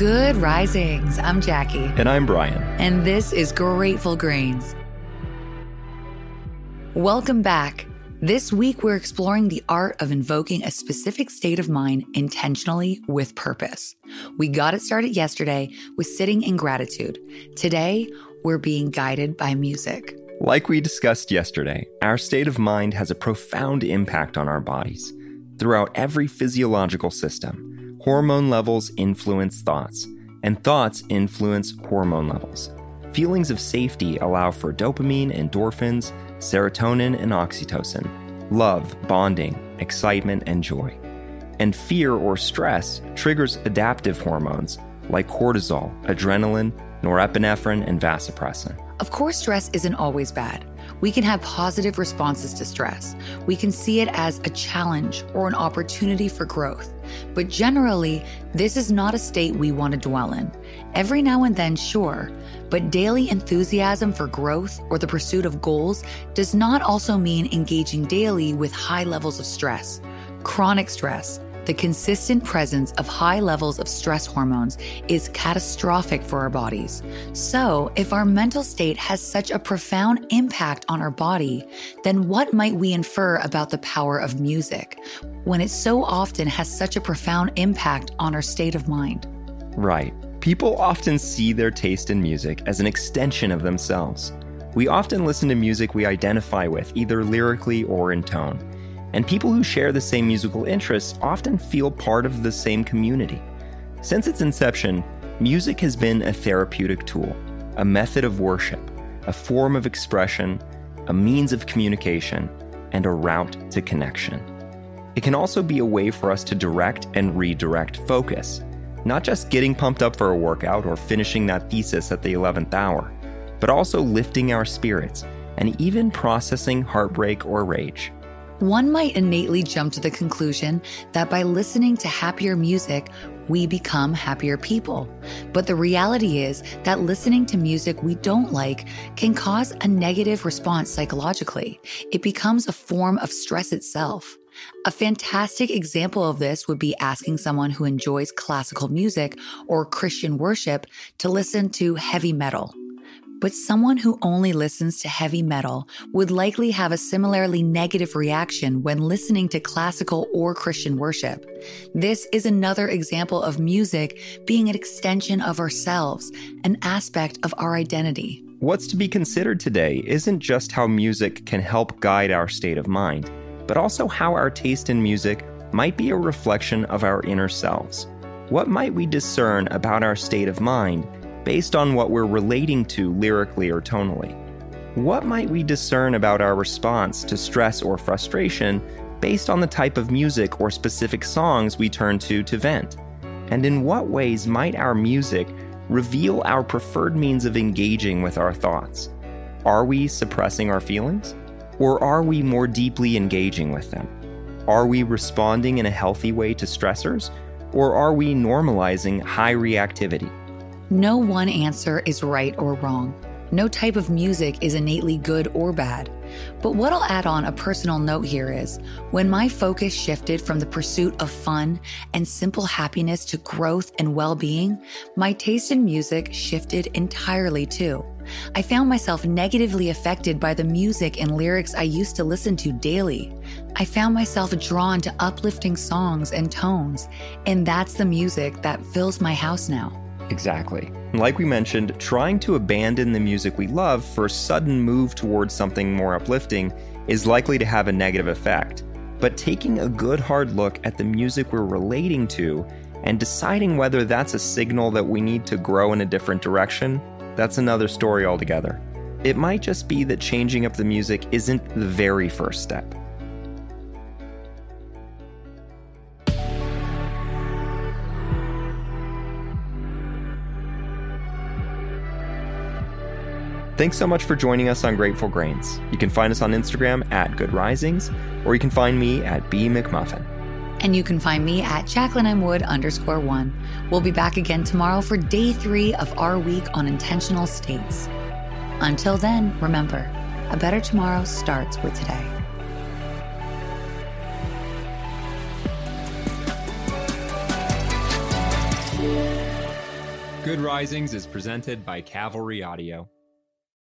Good risings. I'm Jackie. And I'm Brian. And this is Grateful Grains. Welcome back. This week, we're exploring the art of invoking a specific state of mind intentionally with purpose. We got it started yesterday with sitting in gratitude. Today, we're being guided by music. Like we discussed yesterday, our state of mind has a profound impact on our bodies. Throughout every physiological system, hormone levels influence thoughts, and thoughts influence hormone levels. Feelings of safety allow for dopamine, endorphins, serotonin, and oxytocin, love, bonding, excitement, and joy. And fear or stress triggers adaptive hormones like cortisol, adrenaline, norepinephrine, and vasopressin. Of course, stress isn't always bad. We can have positive responses to stress. We can see it as a challenge or an opportunity for growth. But generally, this is not a state we want to dwell in. Every now and then, sure, but daily enthusiasm for growth or the pursuit of goals does not also mean engaging daily with high levels of stress. Chronic stress, the consistent presence of high levels of stress hormones is catastrophic for our bodies. So, if our mental state has such a profound impact on our body, then what might we infer about the power of music when it so often has such a profound impact on our state of mind? Right. People often see their taste in music as an extension of themselves. We often listen to music we identify with, either lyrically or in tone. And people who share the same musical interests often feel part of the same community. Since its inception, music has been a therapeutic tool, a method of worship, a form of expression, a means of communication, and a route to connection. It can also be a way for us to direct and redirect focus, not just getting pumped up for a workout or finishing that thesis at the 11th hour, but also lifting our spirits and even processing heartbreak or rage. One might innately jump to the conclusion that by listening to happier music, we become happier people. But the reality is that listening to music we don't like can cause a negative response psychologically. It becomes a form of stress itself. A fantastic example of this would be asking someone who enjoys classical music or Christian worship to listen to heavy metal. But someone who only listens to heavy metal would likely have a similarly negative reaction when listening to classical or Christian worship. This is another example of music being an extension of ourselves, an aspect of our identity. What's to be considered today isn't just how music can help guide our state of mind, but also how our taste in music might be a reflection of our inner selves. What might we discern about our state of mind based on what we're relating to lyrically or tonally? What might we discern about our response to stress or frustration based on the type of music or specific songs we turn to to vent? And in what ways might our music reveal our preferred means of engaging with our thoughts? Are we suppressing our feelings? Or are we more deeply engaging with them? Are we responding in a healthy way to stressors? Or are we normalizing high reactivity? No one answer is right or wrong. No type of music is innately good or bad. But what I'll add on a personal note here is when my focus shifted from the pursuit of fun and simple happiness to growth and well being, my taste in music shifted entirely too. I found myself negatively affected by the music and lyrics I used to listen to daily. I found myself drawn to uplifting songs and tones, and that's the music that fills my house now. Exactly. Like we mentioned, trying to abandon the music we love for a sudden move towards something more uplifting is likely to have a negative effect. But taking a good hard look at the music we're relating to and deciding whether that's a signal that we need to grow in a different direction, that's another story altogether. It might just be that changing up the music isn't the very first step. Thanks so much for joining us on Grateful Grains. You can find us on Instagram at Good Risings, or you can find me at B McMuffin. And you can find me at Jacqueline M. Wood underscore one. We'll be back again tomorrow for day three of our week on intentional states. Until then, remember, a better tomorrow starts with today. Good Risings is presented by Cavalry Audio.